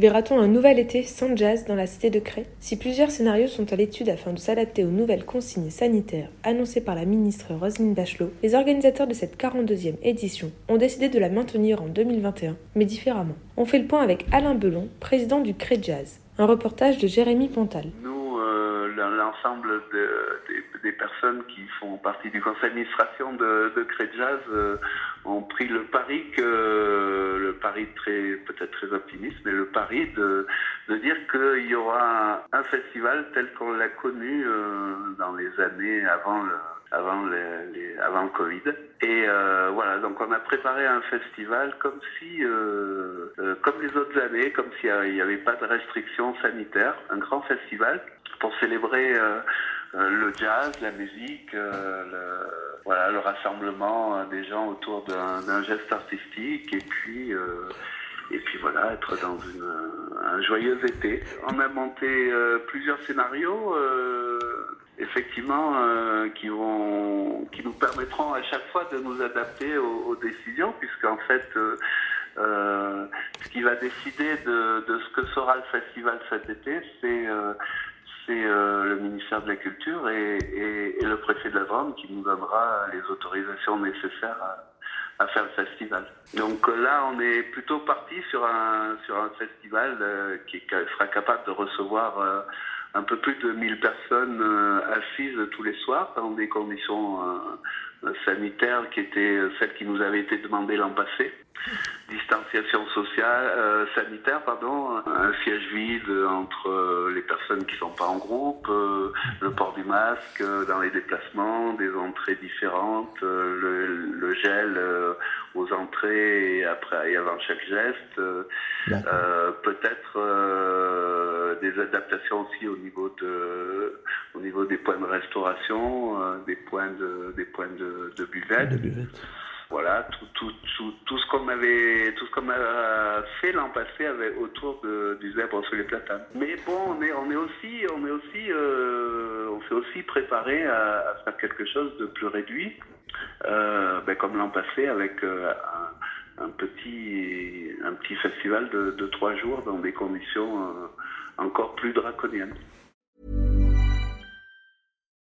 Verra-t-on un nouvel été sans jazz dans la cité de Cré? Si plusieurs scénarios sont à l'étude afin de s'adapter aux nouvelles consignes sanitaires annoncées par la ministre Roselyne Bachelot, les organisateurs de cette 42e édition ont décidé de la maintenir en 2021, mais différemment. On fait le point avec Alain Belon, président du Cré Jazz. Un reportage de Jérémy Pontal l'ensemble des personnes qui font partie du conseil d'administration de, de Jazz euh, ont pris le pari que pari très peut-être très optimiste, mais le pari de, de dire qu'il y aura un, festival tel qu'on l'a connu euh, dans les années avant le avant les, avant le Covid. Et euh, voilà, donc on a préparé un festival comme si, comme les autres années, comme s'il n'y avait pas de restrictions sanitaires, un grand festival pour célébrer euh, euh, le jazz, la musique, euh, le, voilà, le rassemblement des gens autour d'un geste artistique et puis et puis voilà, être dans une, un joyeux été. On a monté plusieurs scénarios, effectivement, qui vont, qui nous permettront à chaque fois de nous adapter aux, aux décisions, puisqu'en fait, ce qui va décider de, de, ce que sera le festival cet été, c'est euh, le ministère de la Culture et, le préfet de la Drôme qui nous donnera les autorisations nécessaires à, faire le festival. Donc euh, là, on est plutôt parti sur un, sur un festival euh, qui sera capable de recevoir un peu plus de 1000 personnes assises tous les soirs dans des conditions sanitaires qui étaient celles qui nous avaient été demandées l'an passé. Distanciation sociale, euh, sanitaire, pardon, un siège vide entre euh, les personnes qui sont pas en groupe, euh, le port du masque dans les déplacements, des entrées différentes, le, gel aux entrées et après et avant chaque geste, peut-être des adaptations aussi au niveau de au niveau des points de restauration, des points de des points de, de buvette. Voilà, tout, tout, tout, tout ce qu'on avait, tout ce qu'on a fait l'an passé avait autour de, du zèbre sur les platanes. Mais bon, on est, on est aussi, on est aussi, euh, on s'est aussi préparé à, faire quelque chose de plus réduit, euh, ben, comme l'an passé avec euh, un, un, petit, un petit festival de, de trois jours dans des conditions euh, encore plus draconiennes.